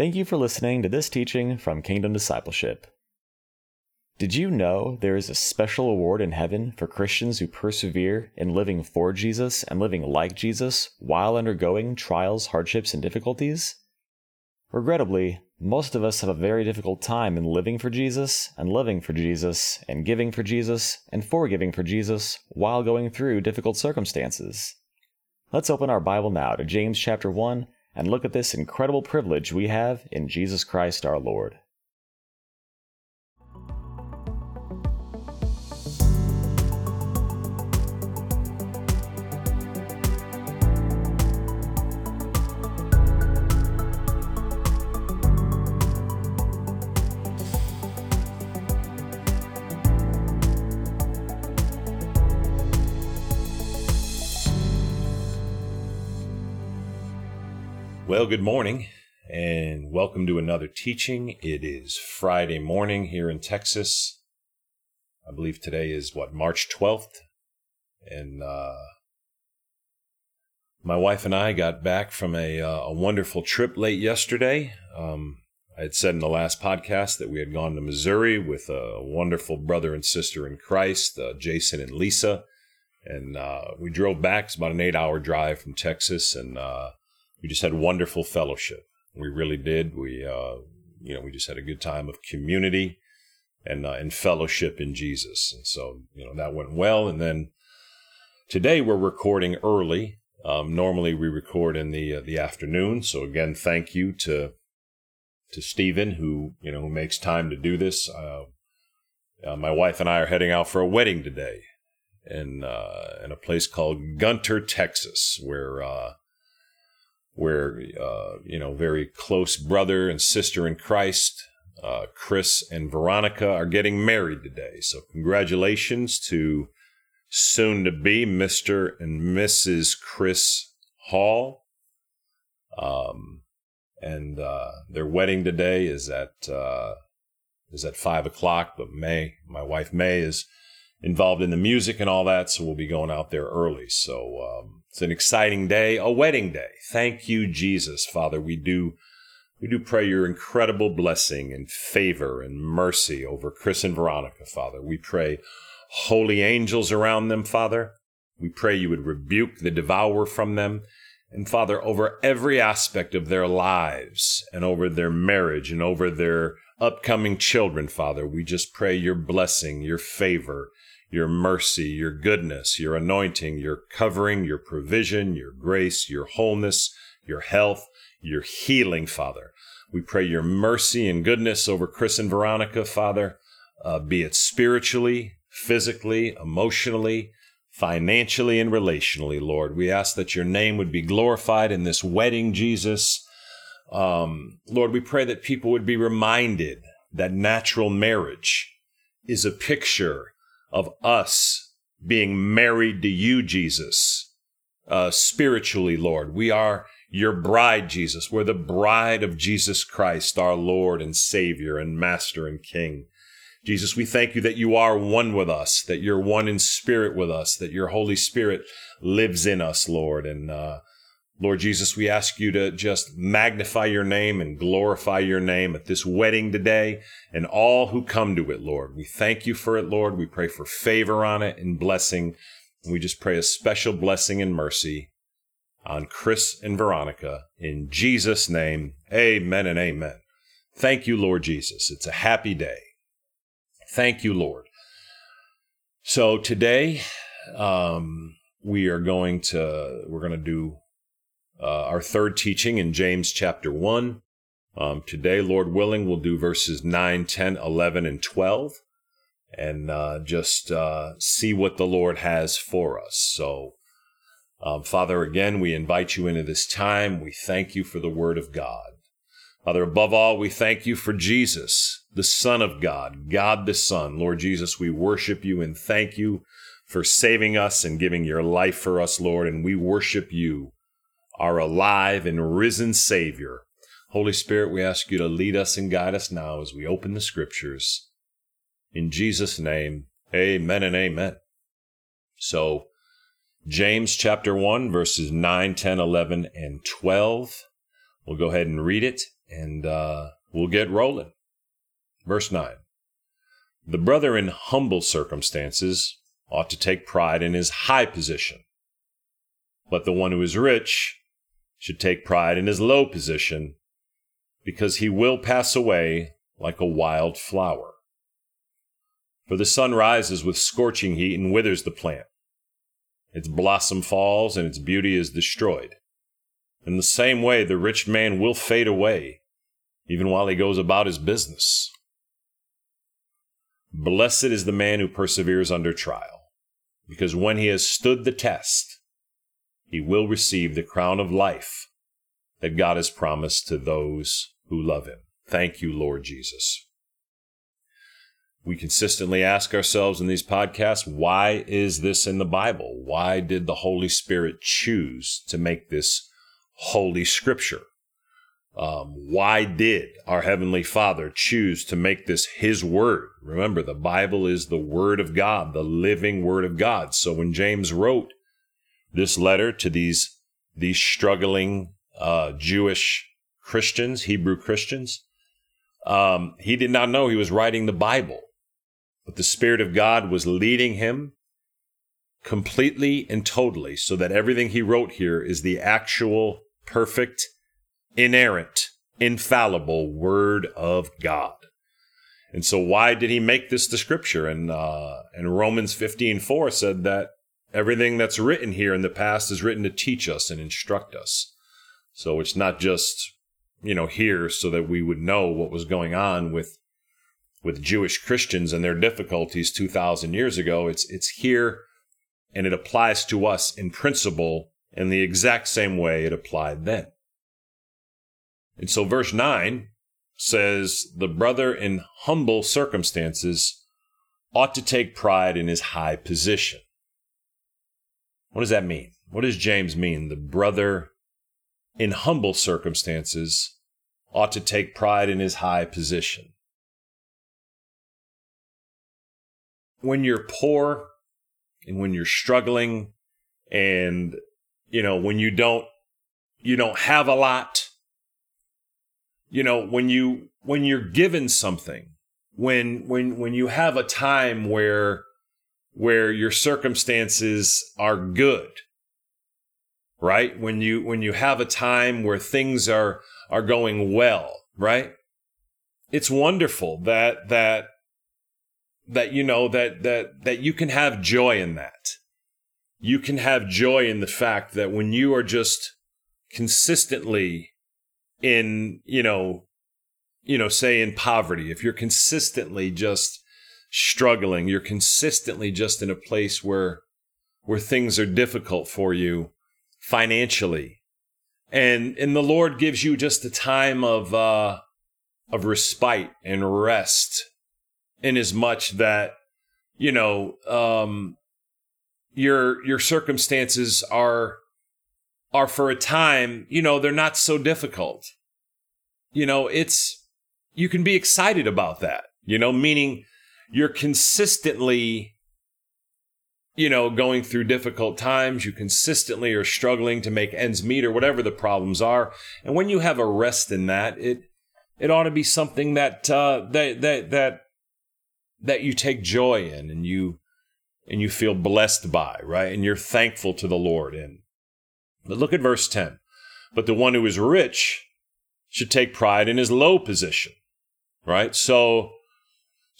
Thank you for listening to this teaching from Kingdom Discipleship. Did you know there is a special award in heaven for Christians who persevere in living for Jesus and living like Jesus while undergoing trials, hardships, and difficulties? Regrettably, most of us have a very difficult time in living for Jesus and loving for Jesus and giving for Jesus and forgiving for Jesus while going through difficult circumstances. Let's open our Bible now to James chapter 1 and look at this incredible privilege we have in Jesus Christ our Lord. Well, good morning and welcome to another teaching. It is Friday morning here in Texas. I believe today is what, March 12th? And uh, my wife and I got back from a, uh, a wonderful trip late yesterday. Um, I had said in the last podcast that we had gone to Missouri with a wonderful brother and sister in Christ, uh, Jason and Lisa. And uh, we drove back. It's about an eight hour drive from Texas. And uh, we just had wonderful fellowship. We really did. We, uh, you know, we just had a good time of community and uh, and fellowship in Jesus. And so, you know, that went well. And then today we're recording early. Um, normally we record in the uh, the afternoon. So again, thank you to to Stephen who you know who makes time to do this. Uh, uh, my wife and I are heading out for a wedding today in uh, in a place called Gunter, Texas, where where uh, you know very close brother and sister in Christ, uh, Chris and Veronica are getting married today. So congratulations to soon to be Mr. and Mrs. Chris Hall. Um, and uh, their wedding today is at uh, is at five o'clock. But May, my wife May, is involved in the music and all that, so we'll be going out there early. So um, it's an exciting day, a wedding day. Thank you, Jesus, Father. We do we do pray your incredible blessing and favor and mercy over Chris and Veronica, Father. We pray holy angels around them, Father. We pray you would rebuke the devourer from them. And Father, over every aspect of their lives and over their marriage and over their upcoming children, Father, we just pray your blessing, your favor, your mercy, your goodness, your anointing, your covering, your provision, your grace, your wholeness, your health, your healing, Father. We pray your mercy and goodness over Chris and Veronica, Father, uh, be it spiritually, physically, emotionally, financially, and relationally, Lord. We ask that your name would be glorified in this wedding, Jesus. Um, Lord, we pray that people would be reminded that natural marriage is a picture of us being married to you, Jesus, uh, spiritually, Lord. We are your bride, Jesus. We're the bride of Jesus Christ, our Lord and Savior and Master and King. Jesus, we thank you that you are one with us, that you're one in spirit with us, that your Holy Spirit lives in us, Lord. And uh, Lord Jesus, we ask you to just magnify your name and glorify your name at this wedding today and all who come to it, Lord. We thank you for it, Lord. We pray for favor on it and blessing. And we just pray a special blessing and mercy on Chris and Veronica. In Jesus' name, amen and amen. Thank you, Lord Jesus. It's a happy day. Thank you, Lord. So today, um, we are going to, we're going to do uh, our third teaching in James chapter 1. Um, today, Lord willing, we'll do verses 9, 10, 11, and 12 and uh, just uh, see what the Lord has for us. So, um, Father, again, we invite you into this time. We thank you for the word of God. Father, above all, we thank you for Jesus, the Son of God, God the Son. Lord Jesus, we worship you and thank you for saving us and giving your life for us, Lord. And we worship you our alive and risen Savior. Holy Spirit, we ask you to lead us and guide us now as we open the scriptures. In Jesus' name, amen and amen. So, James chapter 1, verses 9, 10, 11, and 12. We'll go ahead and read it, and uh, we'll get rolling. Verse 9 The brother in humble circumstances ought to take pride in his high position, but the one who is rich should take pride in his low position, because he will pass away like a wild flower. For the sun rises with scorching heat and withers the plant. Its blossom falls and its beauty is destroyed. In the same way, the rich man will fade away, even while he goes about his business. Blessed is the man who perseveres under trial, because when he has stood the test, he will receive the crown of life that God has promised to those who love him. Thank you, Lord Jesus. We consistently ask ourselves in these podcasts, why is this in the Bible? Why did the Holy Spirit choose to make this holy scripture? Um, why did our Heavenly Father choose to make this His Word? Remember, the Bible is the Word of God, the living Word of God. So when James wrote this letter to these, these struggling uh, Jewish Christians, Hebrew Christians, um, he did not know he was writing the Bible, but the Spirit of God was leading him completely and totally so that everything he wrote here is the actual perfect, inerrant, infallible Word of God. And so, why did he make this the scripture? And, uh, and Romans fifteen four said that everything that's written here in the past is written to teach us and instruct us. So, it's not just you know, here so that we would know what was going on with with Jewish Christians and their difficulties 2000 years ago. It's it's here and it applies to us in principle in the exact same way it applied then. And so verse 9 says the brother in humble circumstances ought to take pride in his high position. What does that mean? What does James mean? The brother in humble circumstances, ought to take pride in his high position. When you're poor and when you're struggling and you know when you don't you don't have a lot you know when you when you're given something when when when you have a time where where your circumstances are good right? When you when you have a time where things are are going well, right? It's wonderful that that that you know that that that you can have joy in that. You can have joy in the fact that when you are just consistently in, you know, you know, say in poverty, if you're consistently just struggling, you're consistently just in a place where where things are difficult for you, financially. And, and the Lord gives you just a time of, uh, of respite and rest in as much that, you know, um, your, your circumstances are, are for a time, you know, they're not so difficult. You know, it's, you can be excited about that, you know, meaning you're consistently you know, going through difficult times, you consistently are struggling to make ends meet or whatever the problems are. And when you have a rest in that, it it ought to be something that uh, that that that that you take joy in and you and you feel blessed by, right? And you're thankful to the Lord in. But look at verse 10. But the one who is rich should take pride in his low position, right? So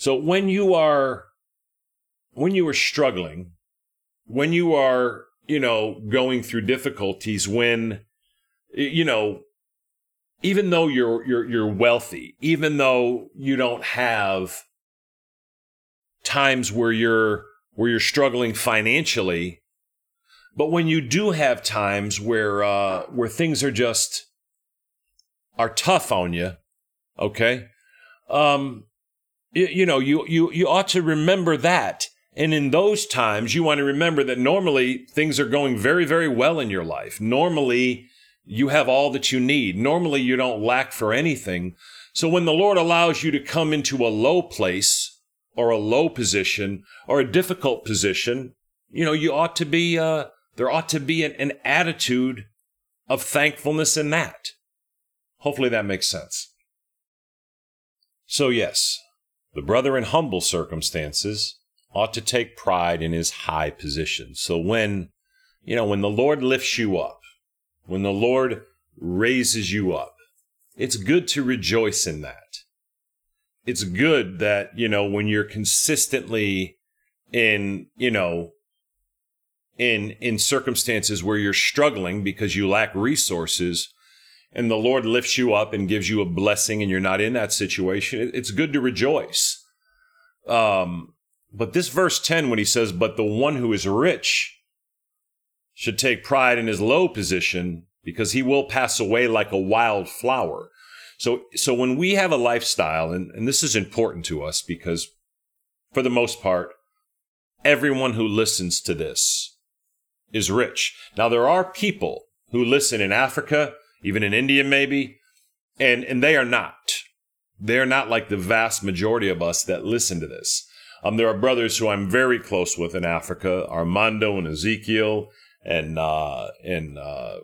so when you are when you are struggling, when you are, you know, going through difficulties, when, you know, even though you're you're you're wealthy, even though you don't have times where you're where you're struggling financially, but when you do have times where uh, where things are just are tough on you, okay, um, you, you know you you you ought to remember that and in those times, you want to remember that normally things are going very, very well in your life. Normally, you have all that you need. Normally, you don't lack for anything. So when the Lord allows you to come into a low place or a low position or a difficult position, you know, you ought to be, uh, there ought to be an, an attitude of thankfulness in that. Hopefully that makes sense. So, yes, the brother in humble circumstances ought to take pride in his high position. So, when, you know, when the Lord lifts you up, when the Lord raises you up, it's good to rejoice in that. It's good that, you know, when you're consistently in, you know, in in circumstances where you're struggling because you lack resources and the Lord lifts you up and gives you a blessing and you're not in that situation, it's good to rejoice. Um, but this verse 10, when he says, But the one who is rich should take pride in his low position because he will pass away like a wild flower. So, so when we have a lifestyle, and, and this is important to us because for the most part, everyone who listens to this is rich. Now, there are people who listen in Africa, even in India, maybe, and, and they are not. They're not like the vast majority of us that listen to this. Um, there are brothers who I'm very close with in Africa, Armando and Ezekiel, and uh, and uh,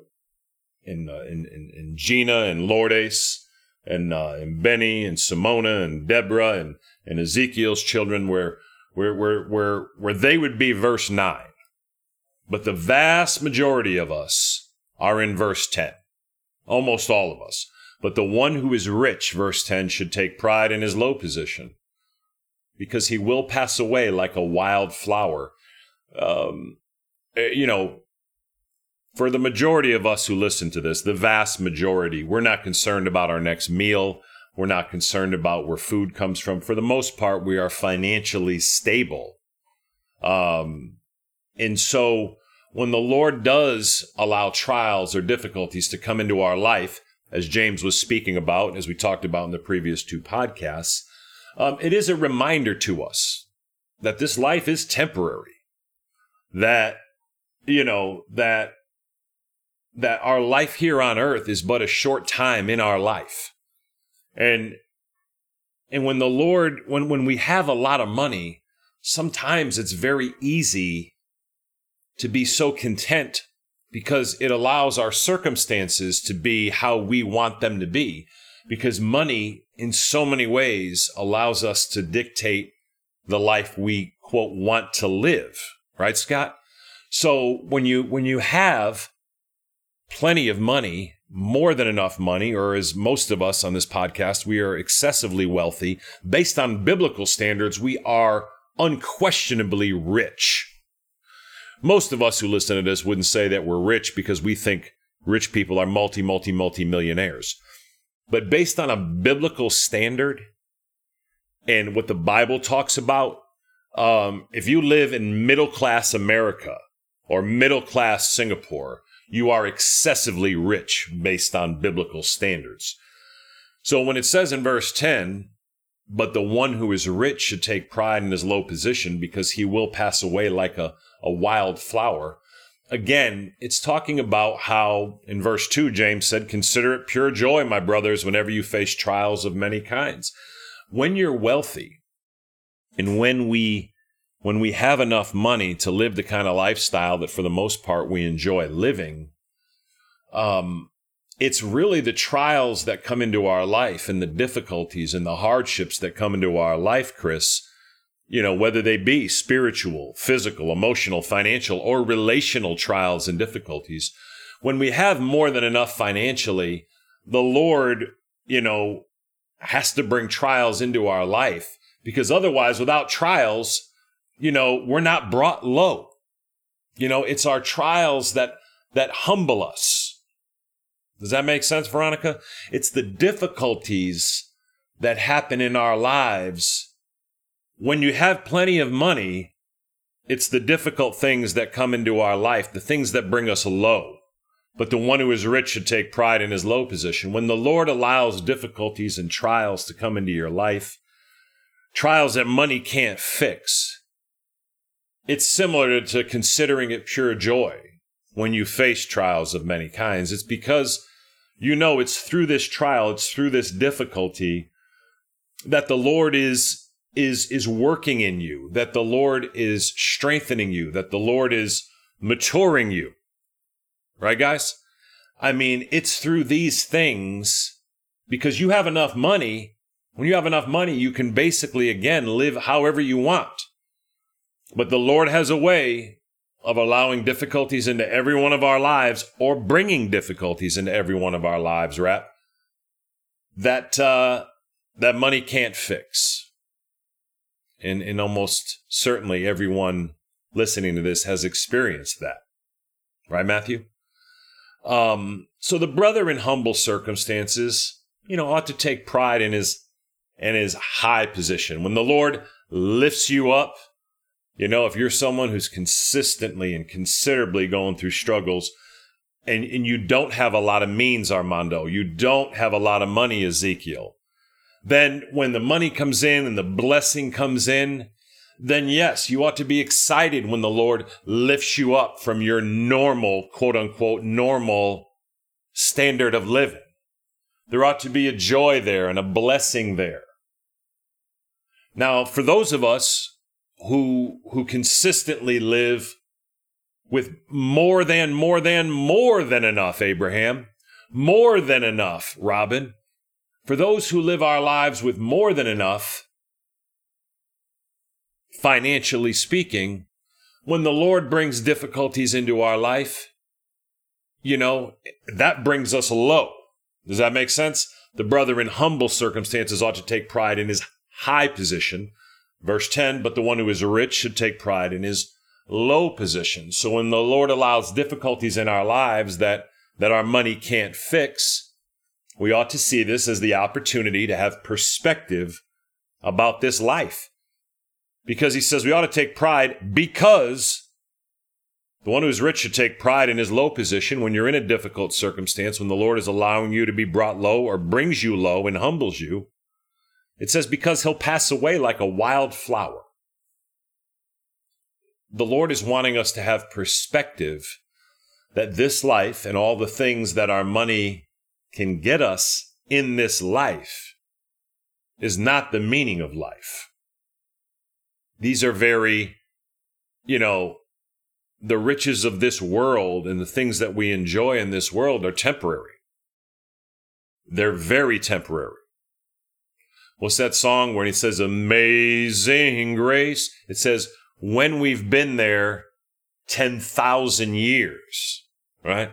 uh, in in Gina and Lourdes, and uh, and Benny and Simona and Deborah and and Ezekiel's children, where where where where where they would be verse nine, but the vast majority of us are in verse ten, almost all of us. But the one who is rich, verse 10, should take pride in his low position, because he will pass away like a wild flower. Um, eh, you know, for the majority of us who listen to this, the vast majority, we're not concerned about our next meal. We're not concerned about where food comes from. For the most part, we are financially stable. Um, and so when the Lord does allow trials or difficulties to come into our life, as James was speaking about, as we talked about in the previous two podcasts, um, it is a reminder to us that this life is temporary. That, you know, that that our life here on earth is but a short time in our life. And and when the Lord when when we have a lot of money, sometimes it's very easy to be so content because it allows our circumstances to be how we want them to be because money in so many ways allows us to dictate the life we quote want to live right scott so when you when you have plenty of money, more than enough money, or as most of us on this podcast, we are excessively wealthy. Based on biblical standards, we are unquestionably rich. Most of us who listen to this wouldn't say that we're rich because we think rich people are multi, multi, multi millionaires. But based on a biblical standard and what the Bible talks about, um, if you live in middle class America or middle class Singapore, you are excessively rich based on biblical standards. So when it says in verse 10, but the one who is rich should take pride in his low position because he will pass away like a, a wild flower. Again, it's talking about how in verse 2, James said, Consider it pure joy, my brothers, whenever you face trials of many kinds. When you're wealthy and when we when we have enough money to live the kind of lifestyle that for the most part we enjoy living, um, it's really the trials that come into our life and the difficulties and the hardships that come into our life, Chris, you know, whether they be spiritual, physical, emotional, financial, or relational trials and difficulties. When we have more than enough financially, the Lord, you know, has to bring trials into our life because otherwise, without trials, you know, we're not brought low. You know, it's our trials that, that humble us. Does that make sense, Veronica? It's the difficulties that happen in our lives. When you have plenty of money, it's the difficult things that come into our life, the things that bring us low. But the one who is rich should take pride in his low position. When the Lord allows difficulties and trials to come into your life, trials that money can't fix, it's similar to considering it pure joy when you face trials of many kinds. It's because you know it's through this trial, it's through this difficulty that the Lord is is is working in you, that the Lord is strengthening you, that the Lord is maturing you. Right guys? I mean, it's through these things because you have enough money. When you have enough money, you can basically, again, live however you want. But the Lord has a way of allowing difficulties into every one of our lives or bringing difficulties into every one of our lives, Rap, that, uh, that money can't fix. And, and almost certainly everyone listening to this has experienced that. Right, Matthew? Um, so the brother in humble circumstances, you know, ought to take pride in his in his high position. When the Lord lifts you up, you know, if you're someone who's consistently and considerably going through struggles and, and you don't have a lot of means, Armando, you don't have a lot of money, Ezekiel, then when the money comes in and the blessing comes in, then yes, you ought to be excited when the Lord lifts you up from your normal, quote unquote, normal standard of living. There ought to be a joy there and a blessing there. Now, for those of us who who consistently live with more than more than more than enough abraham more than enough robin. For those who live our lives with more than enough financially speaking when the lord brings difficulties into our life you know that brings us low. Does that make sense? The brother in humble circumstances ought to take pride in his high position Verse 10 But the one who is rich should take pride in his low position. So when the Lord allows difficulties in our lives that, that our money can't fix, we ought to see this as the opportunity to have perspective about this life. Because he says we ought to take pride because the one who is rich should take pride in his low position when you're in a difficult circumstance, when the Lord is allowing you to be brought low or brings you low and humbles you. It says, because he'll pass away like a wild flower. The Lord is wanting us to have perspective that this life and all the things that our money can get us in this life is not the meaning of life. These are very, you know, the riches of this world and the things that we enjoy in this world are temporary. They're very temporary. What's that song where he says, Amazing Grace? It says, when we've been there 10,000 years, right?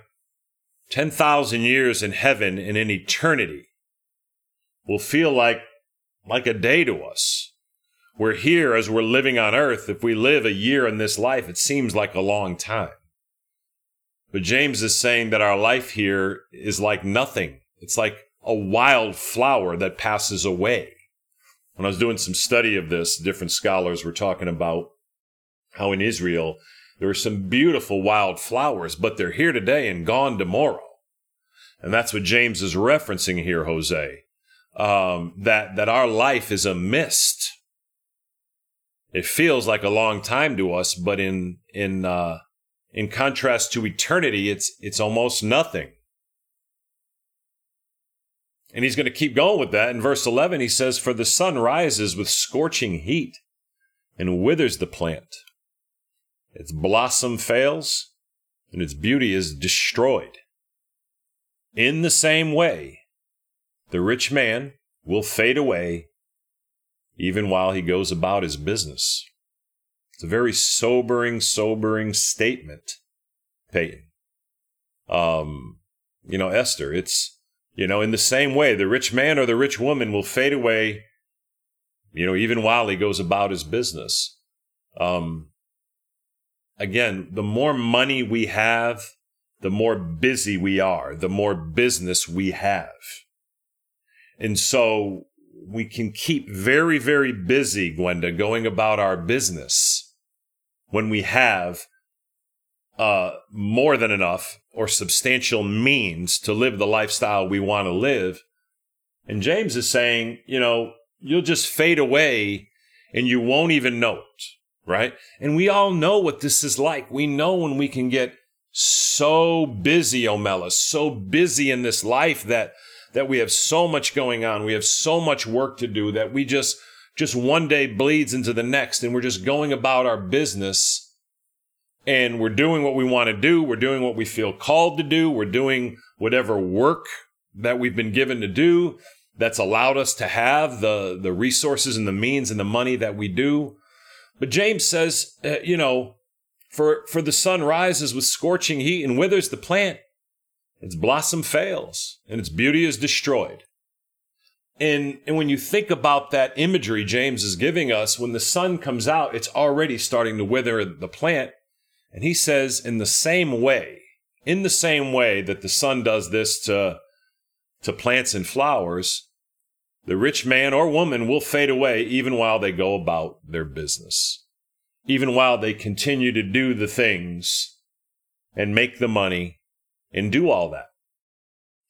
10,000 years in heaven and in eternity will feel like, like a day to us. We're here as we're living on earth. If we live a year in this life, it seems like a long time. But James is saying that our life here is like nothing. It's like a wild flower that passes away. When I was doing some study of this, different scholars were talking about how in Israel there are some beautiful wild flowers, but they're here today and gone tomorrow. And that's what James is referencing here, Jose. Um, that that our life is a mist. It feels like a long time to us, but in in uh, in contrast to eternity, it's it's almost nothing. And he's going to keep going with that. In verse 11, he says, For the sun rises with scorching heat and withers the plant. Its blossom fails and its beauty is destroyed. In the same way, the rich man will fade away even while he goes about his business. It's a very sobering, sobering statement, Peyton. Um, you know, Esther, it's you know, in the same way, the rich man or the rich woman will fade away, you know, even while he goes about his business. Um, again, the more money we have, the more busy we are, the more business we have. And so we can keep very, very busy, Gwenda, going about our business when we have uh, more than enough or substantial means to live the lifestyle we want to live. And James is saying, you know, you'll just fade away and you won't even know it, right? And we all know what this is like. We know when we can get so busy, Omela, so busy in this life that that we have so much going on, we have so much work to do that we just just one day bleeds into the next and we're just going about our business and we're doing what we want to do. We're doing what we feel called to do. We're doing whatever work that we've been given to do that's allowed us to have the, the resources and the means and the money that we do. But James says, uh, you know, for, for the sun rises with scorching heat and withers the plant, its blossom fails and its beauty is destroyed. And, and when you think about that imagery James is giving us, when the sun comes out, it's already starting to wither the plant. And he says, in the same way, in the same way that the sun does this to, to plants and flowers, the rich man or woman will fade away even while they go about their business, even while they continue to do the things and make the money and do all that.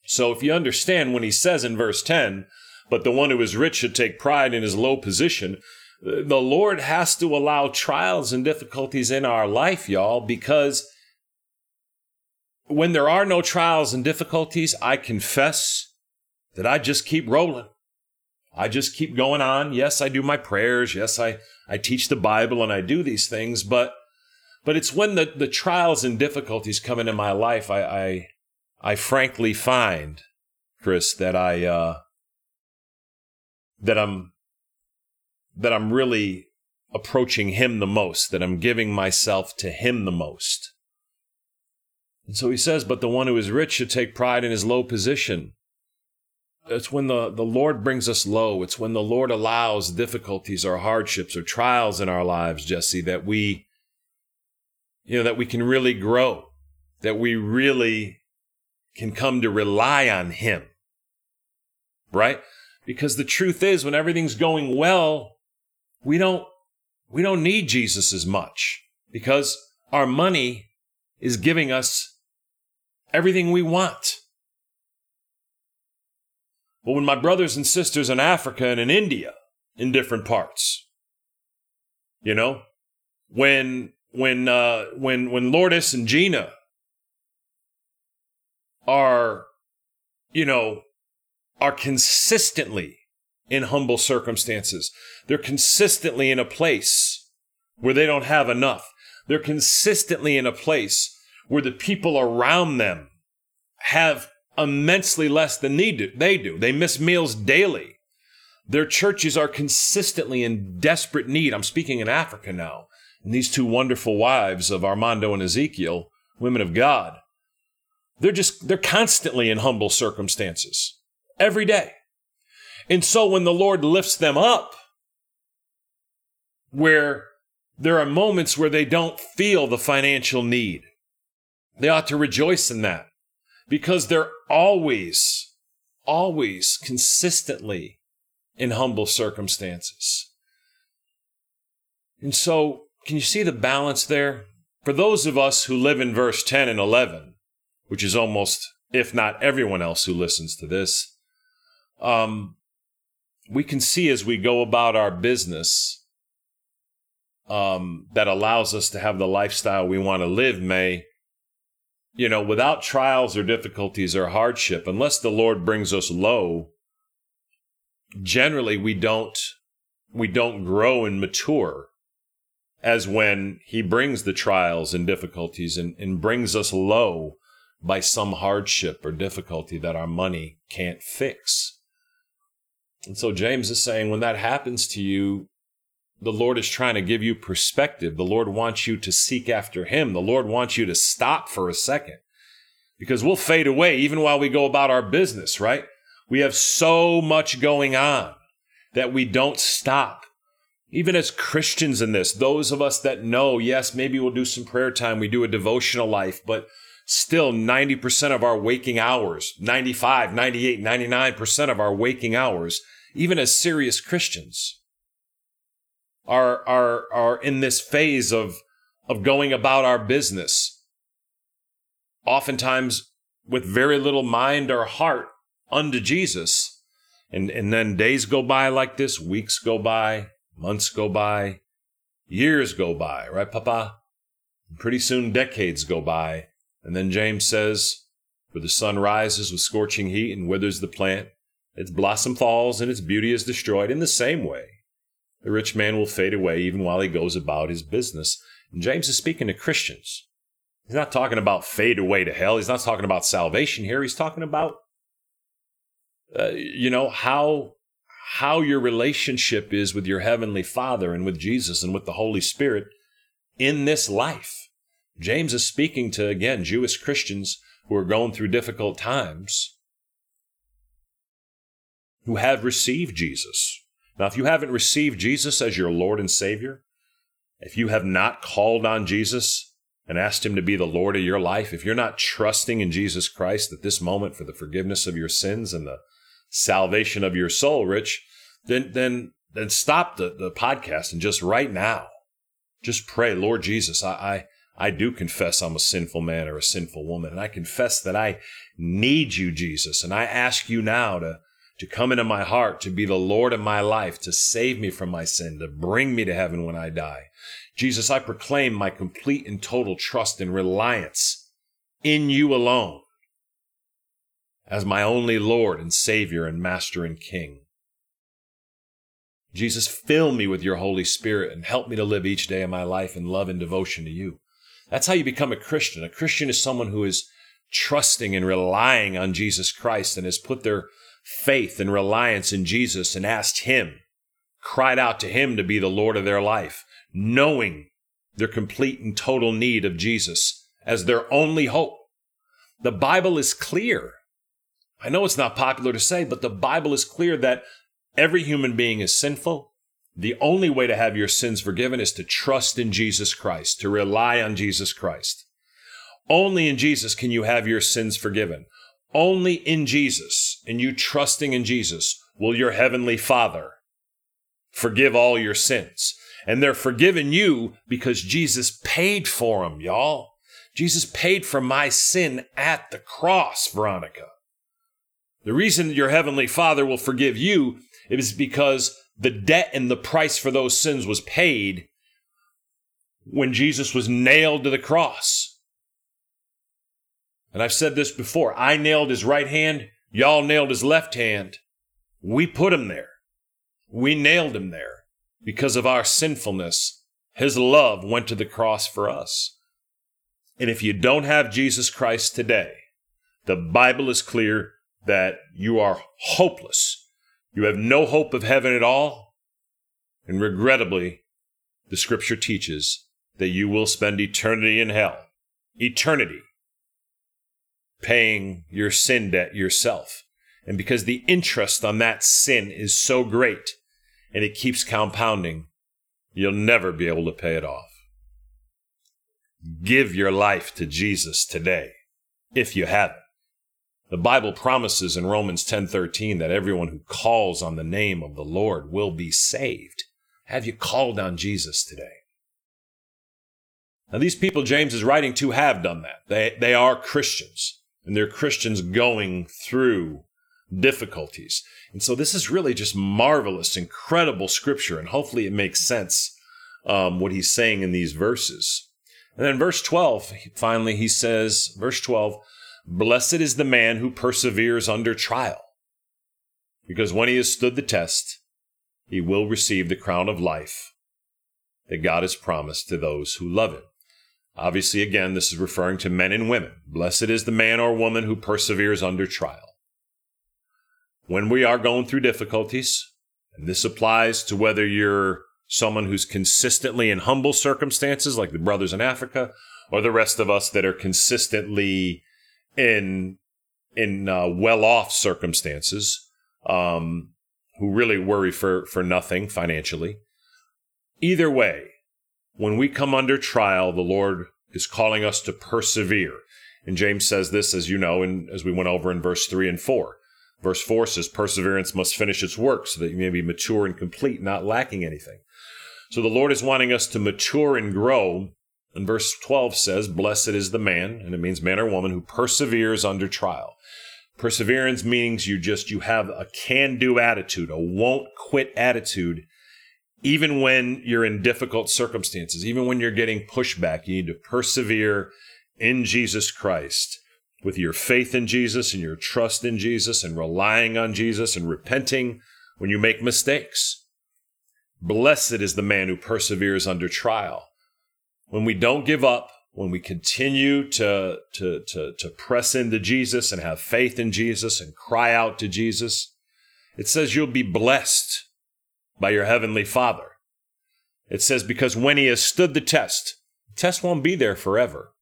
So if you understand when he says in verse 10, but the one who is rich should take pride in his low position, the Lord has to allow trials and difficulties in our life, y'all, because when there are no trials and difficulties, I confess that I just keep rolling. I just keep going on. Yes, I do my prayers. Yes, I, I teach the Bible and I do these things, but but it's when the, the trials and difficulties come into my life, I I, I frankly find, Chris, that I uh, that I'm that I'm really approaching him the most, that I'm giving myself to him the most. And so he says, But the one who is rich should take pride in his low position. It's when the, the Lord brings us low. It's when the Lord allows difficulties or hardships or trials in our lives, Jesse, that we, you know, that we can really grow, that we really can come to rely on Him. Right? Because the truth is, when everything's going well, we don't, we don't need Jesus as much because our money is giving us everything we want. But when my brothers and sisters in Africa and in India, in different parts, you know, when when uh, when when Lourdes and Gina are, you know, are consistently in humble circumstances. They're consistently in a place where they don't have enough. They're consistently in a place where the people around them have immensely less than they do. They do. They miss meals daily. Their churches are consistently in desperate need. I'm speaking in Africa now. And these two wonderful wives of Armando and Ezekiel, women of God, they're just, they're constantly in humble circumstances every day. And so when the Lord lifts them up, where there are moments where they don't feel the financial need, they ought to rejoice in that because they're always, always consistently in humble circumstances. And so, can you see the balance there? For those of us who live in verse 10 and 11, which is almost, if not everyone else who listens to this, um, we can see as we go about our business um, that allows us to have the lifestyle we want to live may you know, without trials or difficulties or hardship, unless the Lord brings us low, generally we don't we don't grow and mature as when he brings the trials and difficulties and, and brings us low by some hardship or difficulty that our money can't fix. And so James is saying when that happens to you, the Lord is trying to give you perspective. The Lord wants you to seek after Him. The Lord wants you to stop for a second because we'll fade away even while we go about our business, right? We have so much going on that we don't stop. Even as Christians in this, those of us that know, yes, maybe we'll do some prayer time, we do a devotional life, but still 90% of our waking hours, 95, 98, 99% of our waking hours, even as serious Christians, are are are in this phase of of going about our business. Oftentimes with very little mind or heart unto Jesus and and then days go by like this weeks go by months go by years go by right papa? Pretty soon decades go by and then James says for the sun rises with scorching heat and withers the plant its blossom falls and its beauty is destroyed in the same way the rich man will fade away even while he goes about his business. And James is speaking to Christians. He's not talking about fade away to hell. He's not talking about salvation here. He's talking about uh, you know, how how your relationship is with your heavenly Father and with Jesus and with the Holy Spirit in this life. James is speaking to again Jewish Christians who are going through difficult times who have received Jesus. Now, if you haven't received Jesus as your Lord and Savior, if you have not called on Jesus and asked Him to be the Lord of your life, if you're not trusting in Jesus Christ at this moment for the forgiveness of your sins and the salvation of your soul, Rich, then then then stop the, the podcast and just right now, just pray, Lord Jesus, I, I I do confess I'm a sinful man or a sinful woman, and I confess that I need you, Jesus, and I ask you now to to come into my heart, to be the Lord of my life, to save me from my sin, to bring me to heaven when I die. Jesus, I proclaim my complete and total trust and reliance in you alone as my only Lord and Savior and Master and King. Jesus, fill me with your Holy Spirit and help me to live each day of my life in love and devotion to you. That's how you become a Christian. A Christian is someone who is trusting and relying on Jesus Christ and has put their faith and reliance in Jesus and asked Him, cried out to Him to be the Lord of their life, knowing their complete and total need of Jesus as their only hope. The Bible is clear. I know it's not popular to say, but the Bible is clear that every human being is sinful. The only way to have your sins forgiven is to trust in Jesus Christ, to rely on Jesus Christ. Only in Jesus can you have your sins forgiven. Only in Jesus, and you trusting in Jesus, will your heavenly Father forgive all your sins. And they're forgiven you because Jesus paid for them, y'all. Jesus paid for my sin at the cross, Veronica. The reason your heavenly Father will forgive you is because the debt and the price for those sins was paid when Jesus was nailed to the cross. And I've said this before I nailed his right hand, y'all nailed his left hand. We put him there. We nailed him there because of our sinfulness. His love went to the cross for us. And if you don't have Jesus Christ today, the Bible is clear that you are hopeless. You have no hope of heaven at all. And regrettably, the scripture teaches that you will spend eternity in hell. Eternity paying your sin debt yourself. And because the interest on that sin is so great and it keeps compounding, you'll never be able to pay it off. Give your life to Jesus today, if you haven't. The Bible promises in Romans 10:13 that everyone who calls on the name of the Lord will be saved. Have you called on Jesus today? Now these people James is writing to have done that. They they are Christians and they're Christians going through difficulties. And so this is really just marvelous, incredible scripture, and hopefully it makes sense um, what he's saying in these verses. And then verse 12, finally, he says, verse 12, Blessed is the man who perseveres under trial, because when he has stood the test, he will receive the crown of life that God has promised to those who love him. Obviously, again, this is referring to men and women. Blessed is the man or woman who perseveres under trial. When we are going through difficulties, and this applies to whether you're someone who's consistently in humble circumstances, like the brothers in Africa, or the rest of us that are consistently in in uh, well-off circumstances, um, who really worry for for nothing financially. Either way, when we come under trial, the Lord is calling us to persevere. And James says this, as you know, and as we went over in verse 3 and 4. Verse 4 says, Perseverance must finish its work so that you may be mature and complete, not lacking anything. So the Lord is wanting us to mature and grow. And verse 12 says, Blessed is the man, and it means man or woman, who perseveres under trial. Perseverance means you just, you have a can do attitude, a won't quit attitude even when you're in difficult circumstances, even when you're getting pushback, you need to persevere in Jesus Christ with your faith in Jesus and your trust in Jesus and relying on Jesus and repenting when you make mistakes. Blessed is the man who perseveres under trial. When we don't give up, when we continue to, to, to, to press into Jesus and have faith in Jesus and cry out to Jesus, it says you'll be blessed by your heavenly Father. It says, because when he has stood the test, the test won't be there forever.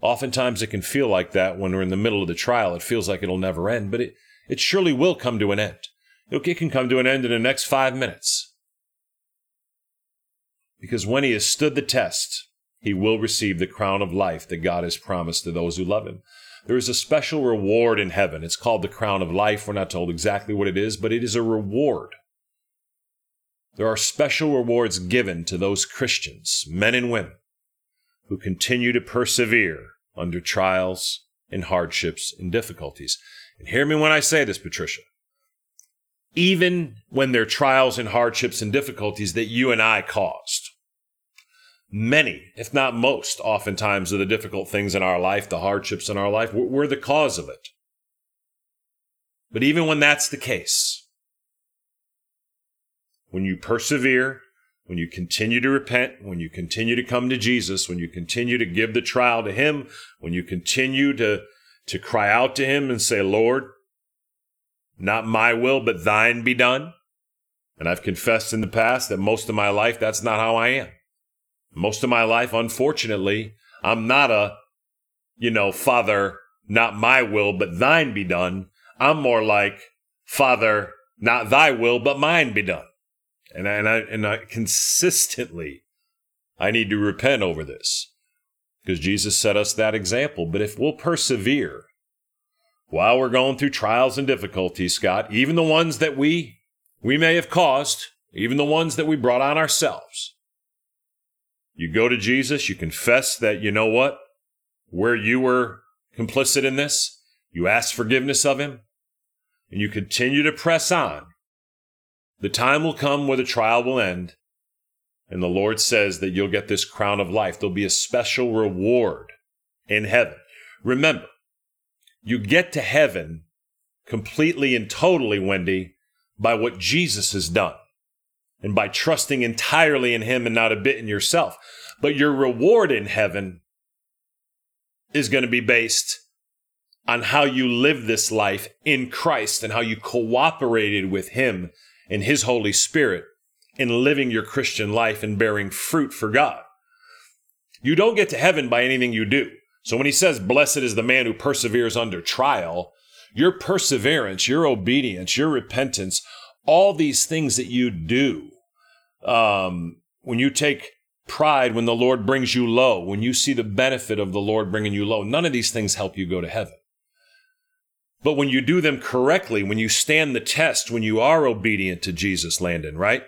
Oftentimes it can feel like that when we're in the middle of the trial. It feels like it'll never end, but it, it surely will come to an end. It can come to an end in the next five minutes. Because when he has stood the test, he will receive the crown of life that God has promised to those who love him. There is a special reward in heaven. It's called the crown of life. We're not told exactly what it is, but it is a reward. There are special rewards given to those Christians, men and women, who continue to persevere under trials and hardships and difficulties. And hear me when I say this, Patricia. Even when there are trials and hardships and difficulties that you and I caused, many, if not most, oftentimes of the difficult things in our life, the hardships in our life, we're the cause of it. But even when that's the case, when you persevere, when you continue to repent, when you continue to come to Jesus, when you continue to give the trial to Him, when you continue to, to cry out to Him and say, Lord, not my will, but thine be done. And I've confessed in the past that most of my life, that's not how I am. Most of my life, unfortunately, I'm not a, you know, Father, not my will, but thine be done. I'm more like, Father, not thy will, but mine be done. And I, and I, and I consistently, I need to repent over this because Jesus set us that example. But if we'll persevere while we're going through trials and difficulties, Scott, even the ones that we, we may have caused, even the ones that we brought on ourselves, you go to Jesus, you confess that, you know what, where you were complicit in this, you ask forgiveness of him, and you continue to press on. The time will come where the trial will end, and the Lord says that you'll get this crown of life. There'll be a special reward in heaven. Remember, you get to heaven completely and totally, Wendy, by what Jesus has done and by trusting entirely in Him and not a bit in yourself. But your reward in heaven is going to be based on how you live this life in Christ and how you cooperated with Him and His Holy Spirit in living your Christian life and bearing fruit for God. You don't get to heaven by anything you do. So when he says, Blessed is the man who perseveres under trial, your perseverance, your obedience, your repentance all these things that you do, um, when you take pride when the Lord brings you low, when you see the benefit of the Lord bringing you low, none of these things help you go to heaven. But when you do them correctly, when you stand the test, when you are obedient to Jesus, Landon, right?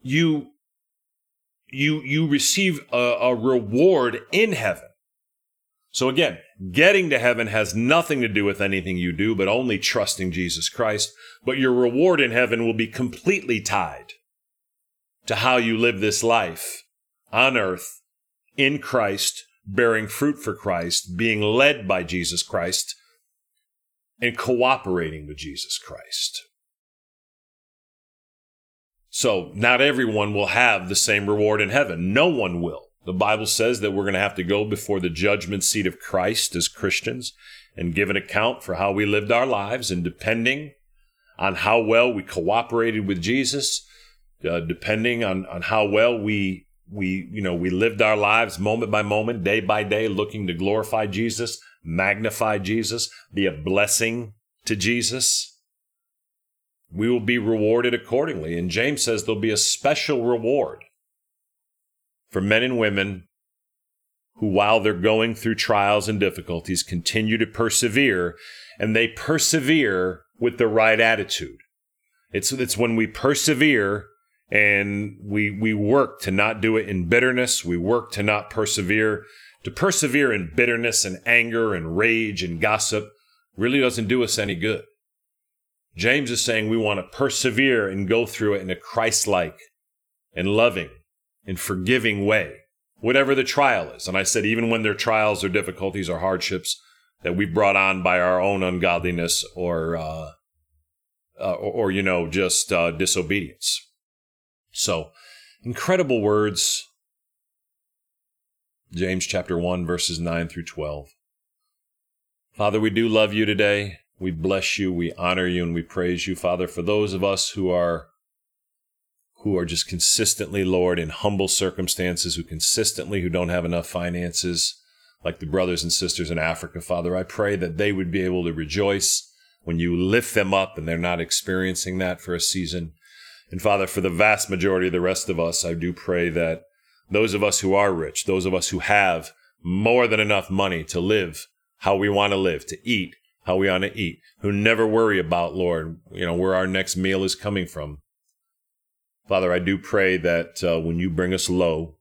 You, you, you receive a, a reward in heaven. So again, getting to heaven has nothing to do with anything you do, but only trusting Jesus Christ. But your reward in heaven will be completely tied to how you live this life on earth in Christ, bearing fruit for Christ, being led by Jesus Christ, and cooperating with Jesus Christ. So, not everyone will have the same reward in heaven. No one will. The Bible says that we're going to have to go before the judgment seat of Christ as Christians and give an account for how we lived our lives. And depending on how well we cooperated with Jesus, uh, depending on, on how well we, we, you know, we lived our lives moment by moment, day by day, looking to glorify Jesus, magnify Jesus, be a blessing to Jesus, we will be rewarded accordingly. And James says there'll be a special reward for men and women who, while they're going through trials and difficulties, continue to persevere, and they persevere with the right attitude. It's, it's when we persevere and we, we work to not do it in bitterness, we work to not persevere. To persevere in bitterness and anger and rage and gossip really doesn't do us any good. James is saying we want to persevere and go through it in a Christ like and loving and forgiving way, whatever the trial is. And I said, even when there are trials or difficulties or hardships that we brought on by our own ungodliness or, uh, uh, or, or, you know, just uh, disobedience. So, incredible words. James chapter 1, verses 9 through 12. Father, we do love you today. We bless you, we honor you, and we praise you, Father, for those of us who are who are just consistently, Lord, in humble circumstances, who consistently who don't have enough finances, like the brothers and sisters in Africa, Father. I pray that they would be able to rejoice when you lift them up and they're not experiencing that for a season. And Father, for the vast majority of the rest of us, I do pray that those of us who are rich, those of us who have more than enough money to live how we want to live, to eat how we want to eat, who never worry about, Lord, you know, where our next meal is coming from. Father, I do pray that uh, when you bring us low,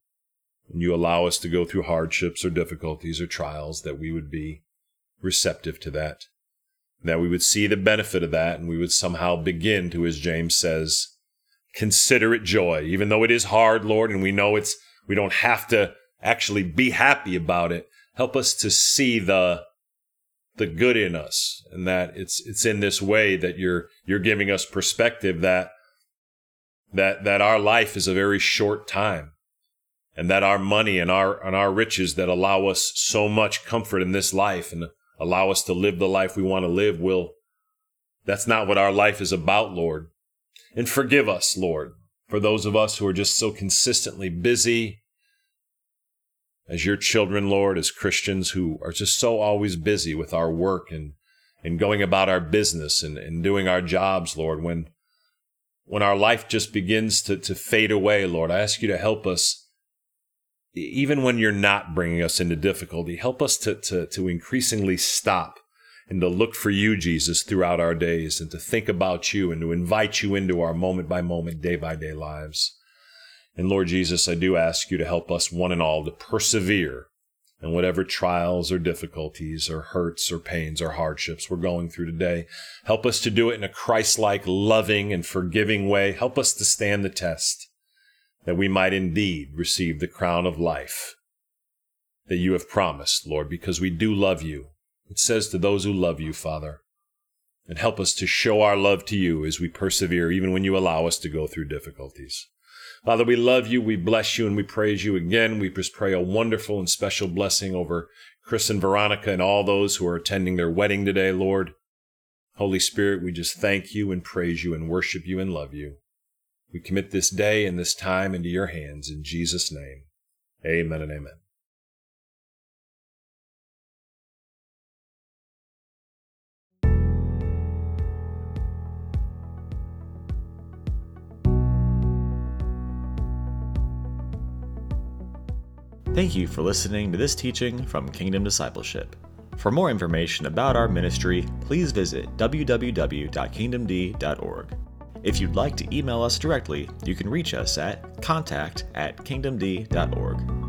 when you allow us to go through hardships or difficulties or trials, that we would be receptive to that, that we would see the benefit of that, and we would somehow begin to, as James says, consider it joy, even though it is hard, Lord, and we know it's we don't have to actually be happy about it. Help us to see the the good in us and that it's it's in this way that you're you're giving us perspective that that that our life is a very short time and that our money and our and our riches that allow us so much comfort in this life and allow us to live the life we want to live will that's not what our life is about lord. And forgive us lord for those of us who are just so consistently busy as your children, Lord, as Christians who are just so always busy with our work and, and going about our business and, and doing our jobs, Lord, when, when our life just begins to, to fade away, Lord, I ask you to help us, even when you're not bringing us into difficulty, help us to, to, to increasingly stop and to look for you, Jesus, throughout our days and to think about you and to invite you into our moment by moment, day by day lives. And Lord Jesus, I do ask you to help us one and all to persevere in whatever trials or difficulties or hurts or pains or hardships we're going through today. Help us to do it in a Christ like, loving, and forgiving way. Help us to stand the test that we might indeed receive the crown of life that you have promised, Lord, because we do love you. It says to those who love you, Father, and help us to show our love to you as we persevere, even when you allow us to go through difficulties. Father, we love you, we bless you, and we praise you again. We just pray a wonderful and special blessing over Chris and Veronica and all those who are attending their wedding today, Lord. Holy Spirit, we just thank you and praise you and worship you and love you. We commit this day and this time into your hands in Jesus' name. Amen and amen. Thank you for listening to this teaching from Kingdom Discipleship. For more information about our ministry, please visit www.kingdomd.org. If you'd like to email us directly, you can reach us at contact at kingdomd.org.